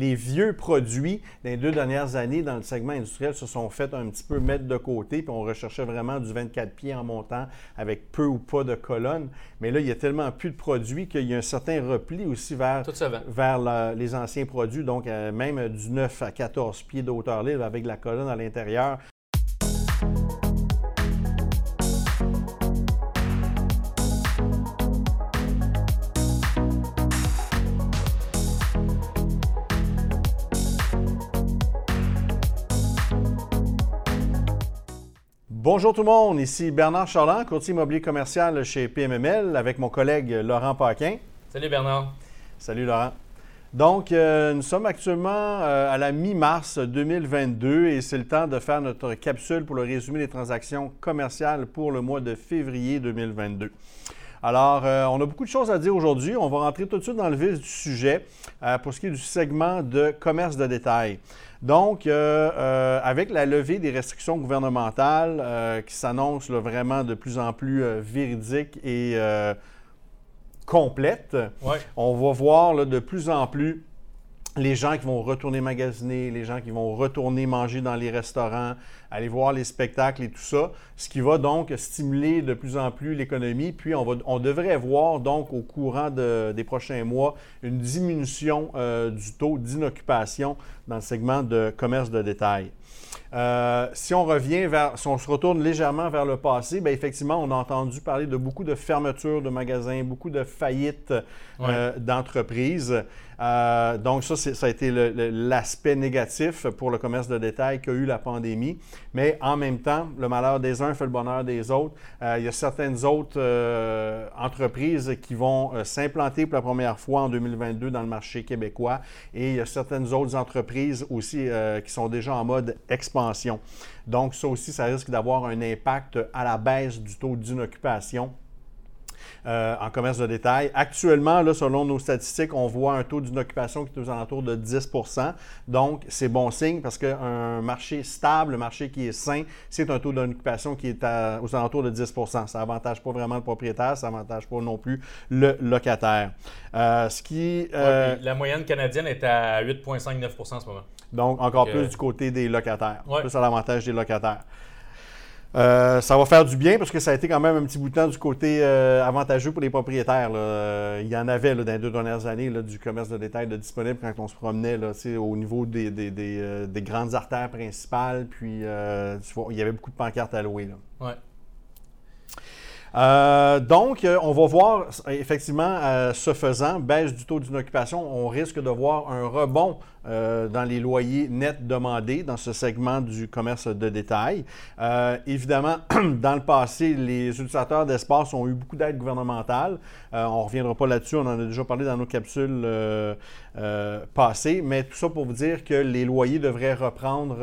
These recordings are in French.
les vieux produits des deux dernières années dans le segment industriel se sont fait un petit peu mettre de côté, puis on recherchait vraiment du 24 pieds en montant avec peu ou pas de colonnes. Mais là, il y a tellement plus de produits qu'il y a un certain repli aussi vers, vers les anciens produits, donc euh, même du 9 à 14 pieds de hauteur libre avec la colonne à l'intérieur. Bonjour tout le monde, ici Bernard Charland, courtier immobilier commercial chez PMML avec mon collègue Laurent Paquin. Salut Bernard. Salut Laurent. Donc, euh, nous sommes actuellement euh, à la mi-mars 2022 et c'est le temps de faire notre capsule pour le résumé des transactions commerciales pour le mois de février 2022. Alors, euh, on a beaucoup de choses à dire aujourd'hui. On va rentrer tout de suite dans le vif du sujet pour ce qui est du segment de commerce de détail. Donc, euh, euh, avec la levée des restrictions gouvernementales euh, qui s'annoncent vraiment de plus en plus véridiques et complètes, on va voir de plus en plus les gens qui vont retourner magasiner, les gens qui vont retourner manger dans les restaurants, aller voir les spectacles et tout ça, ce qui va donc stimuler de plus en plus l'économie. Puis on, va, on devrait voir donc au courant des prochains mois une diminution euh, du taux d'inoccupation dans le segment de commerce de détail. Euh, si on revient vers, si on se retourne légèrement vers le passé, bien effectivement, on a entendu parler de beaucoup de fermetures de magasins, beaucoup de faillites euh, d'entreprises. Euh, donc ça, ça a été l'aspect négatif pour le commerce de détail qu'a eu la pandémie. Mais en même temps, le malheur des uns fait le bonheur des autres. il y a certaines autres entreprises qui vont s'implanter pour la première fois en 2022 dans le marché québécois. Et il y a certaines autres entreprises aussi qui sont déjà en mode expansion donc, ça aussi, ça risque d'avoir un impact à la baisse du taux d'inoccupation euh, en commerce de détail. Actuellement, là, selon nos statistiques, on voit un taux d'inoccupation qui est aux alentours de 10% Donc, c'est bon signe parce qu'un marché stable, un marché qui est sain, c'est un taux d'inoccupation qui est aux alentours de 10% Ça n'avantage pas vraiment le propriétaire, ça n'avantage pas non plus le locataire. Euh, ce qui, euh, la moyenne canadienne est à 8,59% en ce moment. Donc, encore plus du côté des locataires, plus à l'avantage des locataires. Euh, ça va faire du bien parce que ça a été quand même un petit bout de temps du côté euh, avantageux pour les propriétaires. Euh, il y en avait dans les deux dernières années du commerce de détail disponible quand on se promenait au niveau des, des, grandes artères principales. Puis il y avait beaucoup de pancartes à louer. Là. Euh, donc, euh, on va voir, effectivement, euh, ce faisant, baisse du taux d'inoccupation, on risque de voir un rebond dans les loyers nets demandés dans ce segment du commerce de détail. évidemment, dans le passé, les utilisateurs d'espace ont eu beaucoup d'aide gouvernementale. on ne reviendra pas là-dessus, on en a déjà parlé dans nos capsules passées, mais tout ça pour vous dire que les loyers devraient reprendre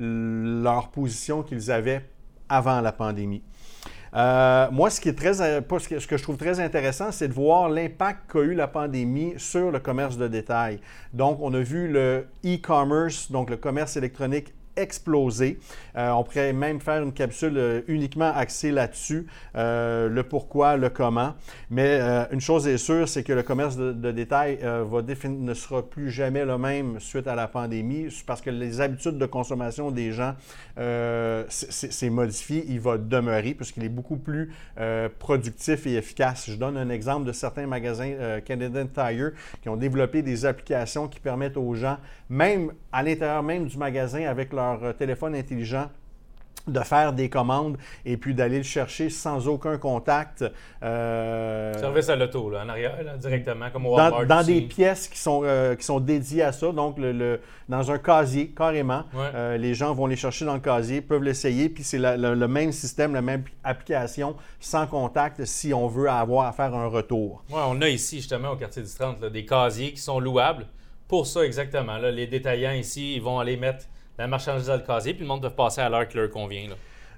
leur position qu'ils avaient avant la pandémie. Euh, moi, ce, ce que je trouve très intéressant, c'est de voir l'impact qu'a eu la pandémie sur le commerce de détail. Donc, on a vu le e-commerce, donc le commerce électronique explosé. Euh, on pourrait même faire une capsule euh, uniquement axée là-dessus, euh, le pourquoi, le comment. Mais une chose est sûre, c'est que le commerce de, détail ne sera plus jamais le même suite à la pandémie, parce que les habitudes de consommation des gens s'est modifié. Il va demeurer, puisqu'il est beaucoup plus productif et efficace. Je donne un exemple de certains magasins Canadian Tire qui ont développé des applications qui permettent aux gens, même à l'intérieur même du magasin, avec leur euh, téléphone intelligent de faire des commandes et puis d'aller le chercher sans aucun contact. Euh, Service à l'auto, en arrière, directement, comme au Walmart. Dans, des pièces qui sont, euh, qui sont dédiées à ça, donc le, dans un casier, carrément. les gens vont les chercher dans le casier, peuvent l'essayer, puis c'est le, même système, la même application, sans contact, si on veut avoir à faire un retour. Oui, on a ici, justement, au quartier du 30, des casiers qui sont louables. Pour ça, exactement. les détaillants ici, ils vont aller mettre la marchandise à casier, puis le monde peut passer à l'heure qui leur convient.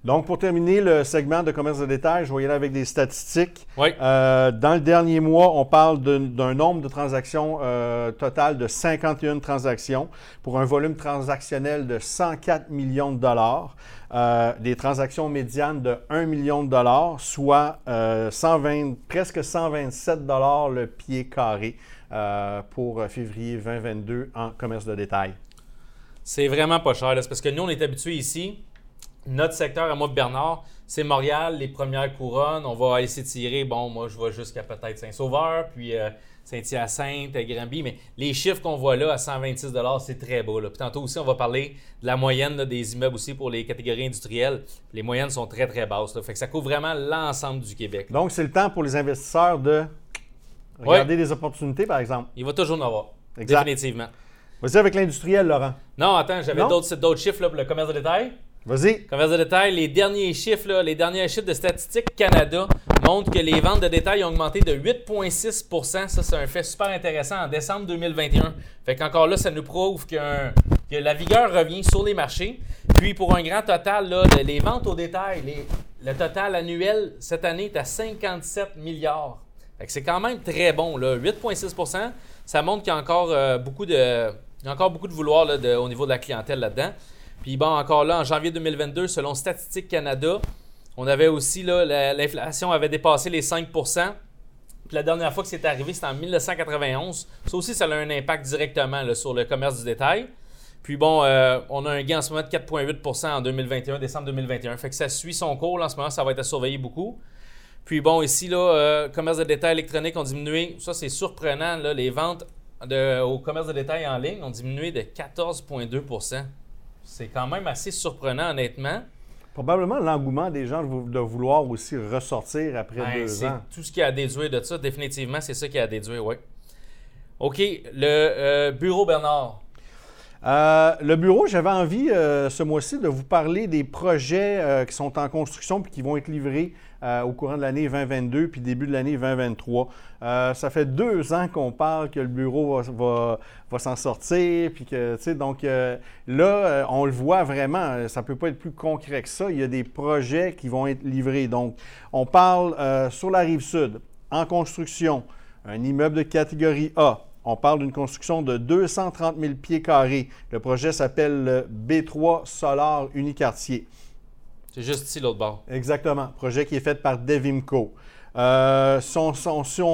Donc, pour terminer le segment de commerce de détail, je vais y aller avec des statistiques. Oui. Euh, dans le dernier mois, on parle d'un nombre de transactions euh, total de 51 transactions pour un volume transactionnel de 104 millions de dollars. Euh, des transactions médianes de 1 million de dollars, soit 120, presque 127 dollars le pied carré euh, pour février 2022 en commerce de détail. C'est vraiment pas cher. C'est parce que nous, on est habitués ici. Notre secteur, à moi, Bernard, c'est Montréal, les premières couronnes. On va aller s'étirer. Bon, moi, je vais jusqu'à peut-être Saint-Sauveur, puis euh, Saint-Hyacinthe, Granby. Mais les chiffres qu'on voit là à 126 c'est très beau. Puis tantôt aussi, on va parler de la moyenne des immeubles aussi pour les catégories industrielles. Les moyennes sont très, très basses. Fait que ça couvre vraiment l'ensemble du Québec. Donc, c'est le temps pour les investisseurs de regarder des opportunités, par exemple. Il va toujours en avoir. Définitivement. Vas-y avec l'industriel, Laurent. Non, attends, j'avais d'autres chiffres là, pour le commerce de détail. Vas-y. Commerce de détail, les derniers chiffres, les derniers chiffres de Statistique Canada montrent que les ventes de détail ont augmenté de 8,6% Ça, c'est un fait super intéressant en décembre 2021. Fait qu'encore là, ça nous prouve que la vigueur revient sur les marchés. Puis pour un grand total, là, les ventes au détail, le total annuel cette année est à 57 milliards. Fait que c'est quand même très bon. 8,6% ça montre qu'il y a encore euh, beaucoup de il y a encore beaucoup de vouloir au niveau de la clientèle là-dedans. Puis bon, encore là, en janvier 2022, selon Statistique Canada, on avait aussi, là, l'inflation avait dépassé les 5% Puis la dernière fois que c'est arrivé, c'était en 1991. Ça aussi, ça a un impact directement sur le commerce du détail. Puis bon, euh, on a un gain en ce moment de 4,8% en 2021, décembre 2021. Fait que ça suit son cours. en ce moment, ça va être à surveiller beaucoup. Puis bon, ici, là, euh, commerce de détail électronique ont diminué. Ça, c'est surprenant. Là, les ventes au commerce de détail en ligne ont diminué de 14,2% C'est quand même assez surprenant, honnêtement. Probablement l'engouement des gens de vouloir aussi ressortir après ben, deux ans. Tout ce qui a à déduire de ça, définitivement, c'est ça qui a à déduire, oui. OK, le euh, bureau Bernard. Euh, le bureau, j'avais envie euh, ce mois-ci de vous parler des projets qui sont en construction et qui vont être livrés euh, au courant de l'année 2022 puis début de l'année 2023. Euh, ça fait deux ans qu'on parle que le bureau va, s'en sortir, puis que, tu sais, donc euh, là, on le voit vraiment, ça ne peut pas être plus concret que ça. Il y a des projets qui vont être livrés. Donc, on parle sur la rive sud, en construction, un immeuble de catégorie A. On parle d'une construction de 230 000 pieds carrés. Le projet s'appelle le B3 Solar Unicartier. C'est juste ici l'autre bord. Exactement. Projet qui est fait par Devimco. Euh, si on,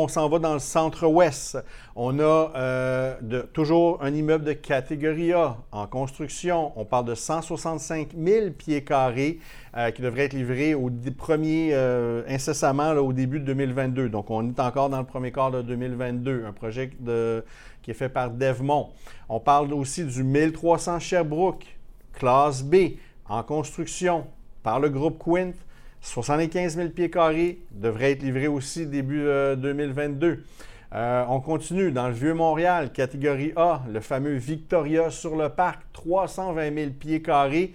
s'en va dans le centre-ouest, on a euh, toujours un immeuble de catégorie A en construction. On parle de 165 000 pieds carrés euh, qui devrait être livré au incessamment au début de 2022. Donc, on est encore dans le premier quart de 2022. Un projet qui est fait par Devmont. On parle aussi du 1300 Sherbrooke, classe B, en construction par le groupe Quint. 75 000 pieds carrés devrait être livré aussi début 2022. Euh, euh, on continue dans le Vieux-Montréal, catégorie A, le fameux Victoria sur le parc, 320 000 pieds carrés,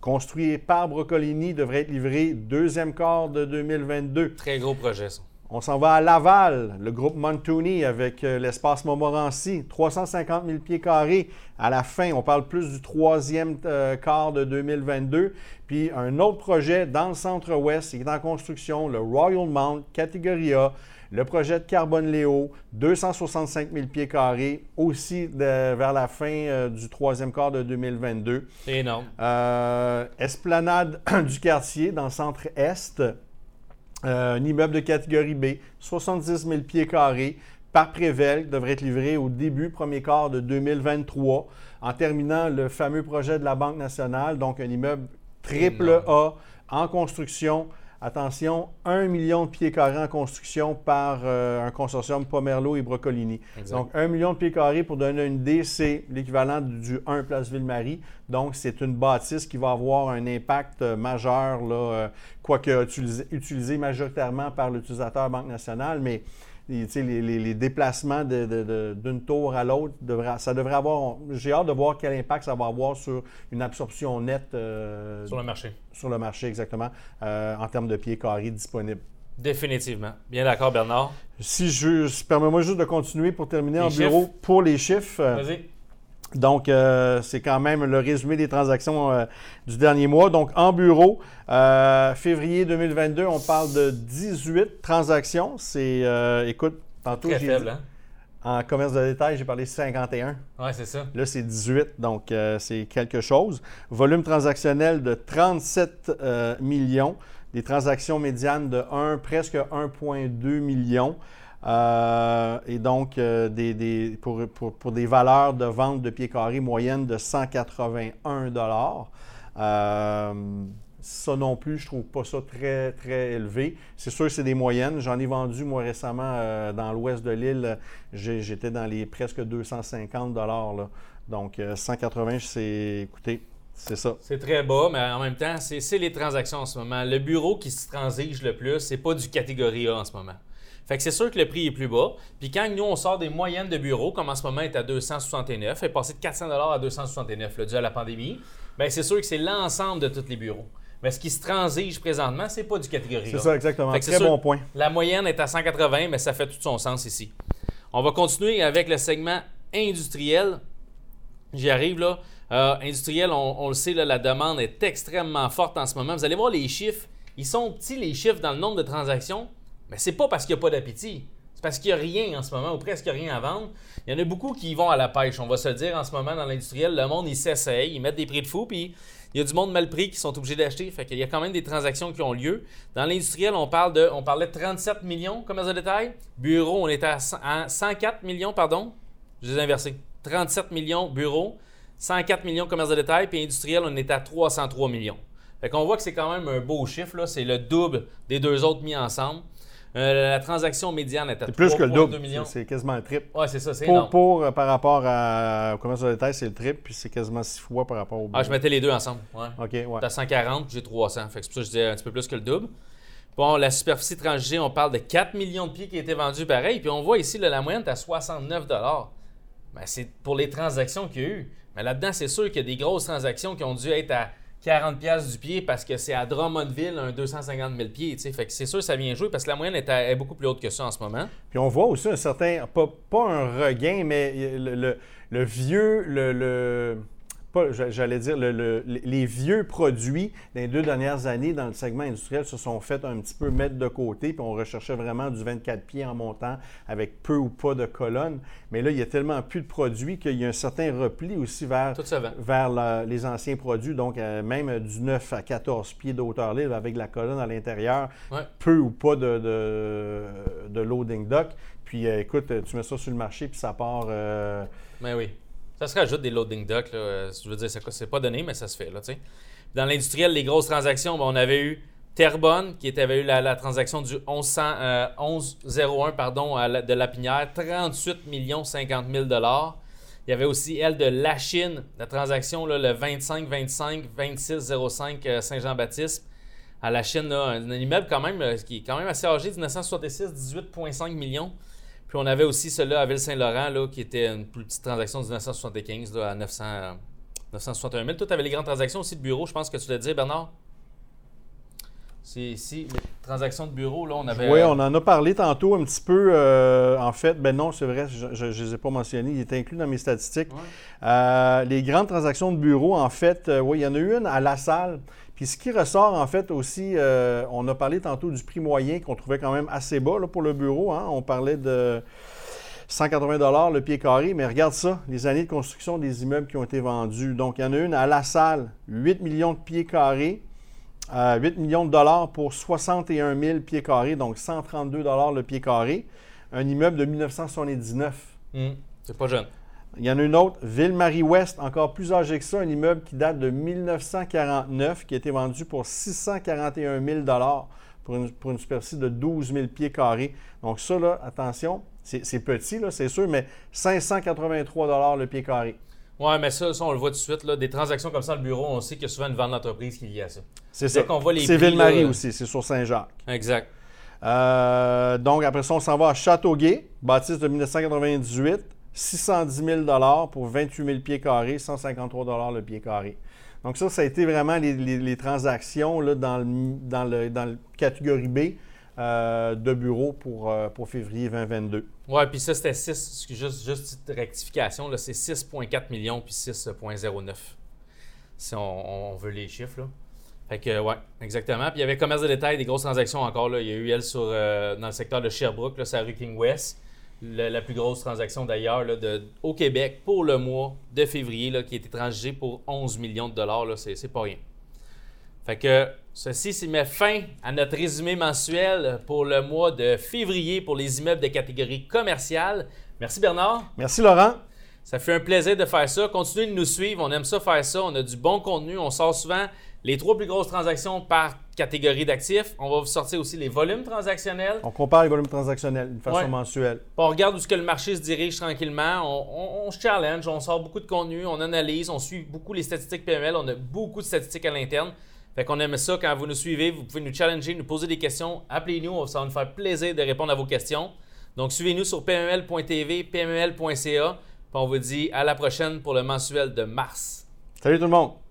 construit par Brocolini, devrait être livré deuxième quart de 2022. Très gros projet, ça. On s'en va à Laval, le groupe Montoni avec euh, l'espace Montmorency, 350 000 pieds carrés. À la fin, on parle plus du troisième euh, quart de 2022. Puis un autre projet dans le centre-ouest qui est en construction, le Royal Mount, catégorie A. Le projet de Carbone Léo, 265 000 pieds carrés, aussi vers la fin euh, du troisième quart de 2022. C'est énorme. esplanade du quartier dans le centre-est, euh, un immeuble de catégorie B, 70 000 pieds carrés, par Prével, devrait être livré au début, premier quart de 2023, en terminant le fameux projet de la Banque nationale, donc un immeuble triple A en construction Attention, 1 million de pieds carrés en construction par euh, un consortium Pomerlo et Brocolini. Donc, 1 million de pieds carrés, pour donner une idée, c'est l'équivalent du 1 Place Ville-Marie. Donc, c'est une bâtisse qui va avoir un impact euh, majeur, là, euh, quoique utilisé, utilisé majoritairement par l'utilisateur Banque nationale, mais les, déplacements d'une tour à l'autre, ça devrait avoir. J'ai hâte de voir quel impact ça va avoir sur une absorption nette. Euh, sur le marché. Sur le marché, exactement, euh, en termes de pieds carrés disponibles. Définitivement. Bien d'accord, Bernard. Si je. Permets-moi juste de continuer pour terminer en bureau pour les chiffres. Vas-y. Donc, euh, c'est quand même le résumé des transactions euh, du dernier mois. Donc, en bureau, euh, février 2022, on parle de 18 transactions. C'est, écoute, tantôt, Très faible, hein? En commerce de détail, j'ai parlé 51. Oui, c'est ça. Là, c'est 18, donc c'est quelque chose. Volume transactionnel de 37 millions. Des transactions médianes de 1, presque 1,2 millions. Euh, et donc, euh, pour, des valeurs de vente de pieds carrés moyennes de 181 Euh, Ça non plus, je trouve pas ça très, très élevé. C'est sûr c'est des moyennes. J'en ai vendu, moi, récemment, euh, dans l'ouest de l'île. J'étais dans les presque 250 là. Donc, euh, 180, c'est, écoutez, c'est ça. C'est très bas, mais en même temps, c'est les transactions en ce moment. Le bureau qui se transige le plus, c'est pas du catégorie A en ce moment. Fait que c'est sûr que le prix est plus bas. Puis quand nous, on sort des moyennes de bureau, comme en ce moment est à 269, est passé de 400 à 269 là, dû à la pandémie, bien c'est sûr que c'est l'ensemble de tous les bureaux. Mais ce qui se transige présentement, c'est pas du catégorie. C'est ça, exactement. Très sûr- bon point. La moyenne est à 180, mais ça fait tout son sens ici. On va continuer avec le segment industriel. J'y arrive là. Euh, industriel, on, on le sait, là, la demande est extrêmement forte en ce moment. Vous allez voir les chiffres. Ils sont petits, les chiffres, dans le nombre de transactions, mais c'est pas parce qu'il n'y a pas d'appétit. C'est parce qu'il n'y a rien en ce moment, ou presque rien à vendre. Il y en a beaucoup qui vont à la pêche, on va se le dire en ce moment dans l'industriel. Le monde, ils s'essayent, ils mettent des prix de fou, puis il y a du monde mal pris qui sont obligés d'acheter. Fait qu'il y a quand même des transactions qui ont lieu. Dans l'industriel, on, parle de, on parlait de 37 millions, commerce de détail. Bureau, on était à, 100 à 104 millions, pardon. Je les ai inversés. 37 millions, bureau. 104 millions, commerce de détail. Puis industriel, on était à 303 millions. Fait qu'on voit que c'est quand même un beau chiffre. là. C'est le double des deux autres mis ensemble. Euh, la transaction médiane est à C'est plus que le 3,2 double. millions. C'est quasiment le triple. Ouais, c'est ça, c'est Pour, énorme. pour, euh, par rapport à- au commerce de détail, c'est le triple, puis c'est quasiment six fois par rapport au Ah, je mettais les deux ensemble. Ouais. OK, ouais. T'as 140, puis j'ai 300. Fait que c'est pour ça que je disais un petit peu plus que le double. Bon, la superficie transigée, on parle de 4 millions de pieds qui étaient vendus pareil. Puis on voit ici, là, la moyenne est à 69 ben, C'est pour les transactions qu'il y a eu. Mais là-dedans, c'est sûr qu'il y a des grosses transactions qui ont dû être à 40 pièces du pied parce que c'est à Drummondville un 250 000 pieds. tu sais. Fait que c'est sûr ça vient jouer parce que la moyenne est, beaucoup plus haute que ça en ce moment. Puis on voit aussi un certain, pas, pas un regain, mais le, le- vieux, le, j'allais dire, le- le- les vieux produits dans les deux dernières années dans le segment industriel se sont fait un petit peu mettre de côté, puis on recherchait vraiment du 24 pieds en montant avec peu ou pas de colonnes. Mais là, il y a tellement plus de produits qu'il y a un certain repli aussi vers, la- les anciens produits, donc euh, même du 9 à 14 pieds de hauteur libre avec la colonne à l'intérieur, Ouais. peu ou pas de, de, de loading dock. Puis euh, écoute, tu mets ça sur le marché, puis ça part. euh, Mais oui. Ça se rajoute des loading docks. Euh, Je veux dire, c'est, pas donné, mais ça se fait. Là. Dans l'industriel, les grosses transactions, ben, on avait eu Terrebonne, qui avait eu la, transaction du 1100, euh, 1101 pardon, à la- de Lapinière, 38 millions 50 000 Il y avait aussi, elle, de La Chine, la transaction, le 25-25-2605 euh, Saint-Jean-Baptiste. À la Chine, un, immeuble quand même, euh, qui est quand même assez âgé, 1966, 18,5 millions. Puis on avait aussi celui-là à Ville-Saint-Laurent, là, qui était une plus petite transaction de 1975 là, à 900, euh, 961 000. Toi, tu avais les grandes transactions aussi de bureau, je pense que tu l'as dit, Bernard. C'est ici, les transactions de bureau, là, on avait. Oui, on en a parlé tantôt un petit peu. euh, en fait, ben non, c'est vrai, je ne les ai pas mentionnés. Il est inclus dans mes statistiques. Ouais. Euh, les grandes transactions de bureau, en fait, euh, oui, il y en a eu une à la salle. Puis ce qui ressort, en fait, aussi, euh, on a parlé tantôt du prix moyen qu'on trouvait quand même assez bas pour le bureau. hein. On parlait de 180 le pied carré, mais regarde ça, les années de construction des immeubles qui ont été vendus. Donc, il y en a une à la salle, 8 millions de pieds carrés. euh, 8 millions de dollars pour 61 000 pieds carrés, donc 132 dollars le pied carré. Un immeuble de 1979. Hum, c'est pas jeune. Il y en a une autre, Ville-Marie-Ouest, encore plus âgé que ça, un immeuble qui date de 1949, qui a été vendu pour 641 000 pour une, pour une superficie de 12 000 pieds carrés. Donc ça, là, attention, c'est petit, là, c'est sûr, mais 583 le pied carré. Ouais, mais ça, ça, on le voit tout de suite. Là, des transactions comme ça, le bureau, on sait qu'il y a souvent une vente d'entreprise qui est liée à ça. C'est ça. qu'on voit les C'est Ville-Marie là, aussi, c'est sur Saint-Jacques. Exact. Euh, donc, après ça, on s'en va à Châteauguay, bâtisse de 1998, 610 000 pour 28 000 pieds carrés, 153 le pied carré. Donc, ça, ça a été vraiment les, transactions dans, le, catégorie B euh, de bureau pour, euh, pour février 2022. Ouais, puis ça, c'était 6. Juste, juste petite rectification, c'est 6,4 millions puis 6,09. Si on, veut les chiffres. Fait que, ouais, exactement. Puis il y avait commerce de détail, des grosses transactions encore. Il y a eu, elle, sur, euh, dans le secteur de Sherbrooke, là, c'est à rue King West. Le- la plus grosse transaction d'ailleurs au Québec pour le mois de février, là, qui a été transigée pour 11 millions de dollars. C'est c'est pas rien. Fait que ceci s'y met fin à notre résumé mensuel pour le mois de février pour les immeubles de catégorie commerciale. Merci Bernard. Merci Laurent. Ça fait un plaisir de faire ça. Continuez de nous suivre. On aime ça faire ça. On a du bon contenu. On sort souvent les trois plus grosses transactions par catégorie d'actifs. On va vous sortir aussi les volumes transactionnels. On compare les volumes transactionnels d'une façon mensuelle. on regarde où ce que le marché se dirige tranquillement. On, se challenge, on sort beaucoup de contenu, on analyse, on suit beaucoup les statistiques PML. On a beaucoup de statistiques à l'interne. Fait qu'on aime ça quand vous nous suivez. Vous pouvez nous challenger, nous poser des questions. Appelez-nous, ça va nous faire plaisir de répondre à vos questions. Donc, suivez-nous sur pml.tv, pml.ca on vous dit à la prochaine pour le mensuel de mars. Salut tout le monde!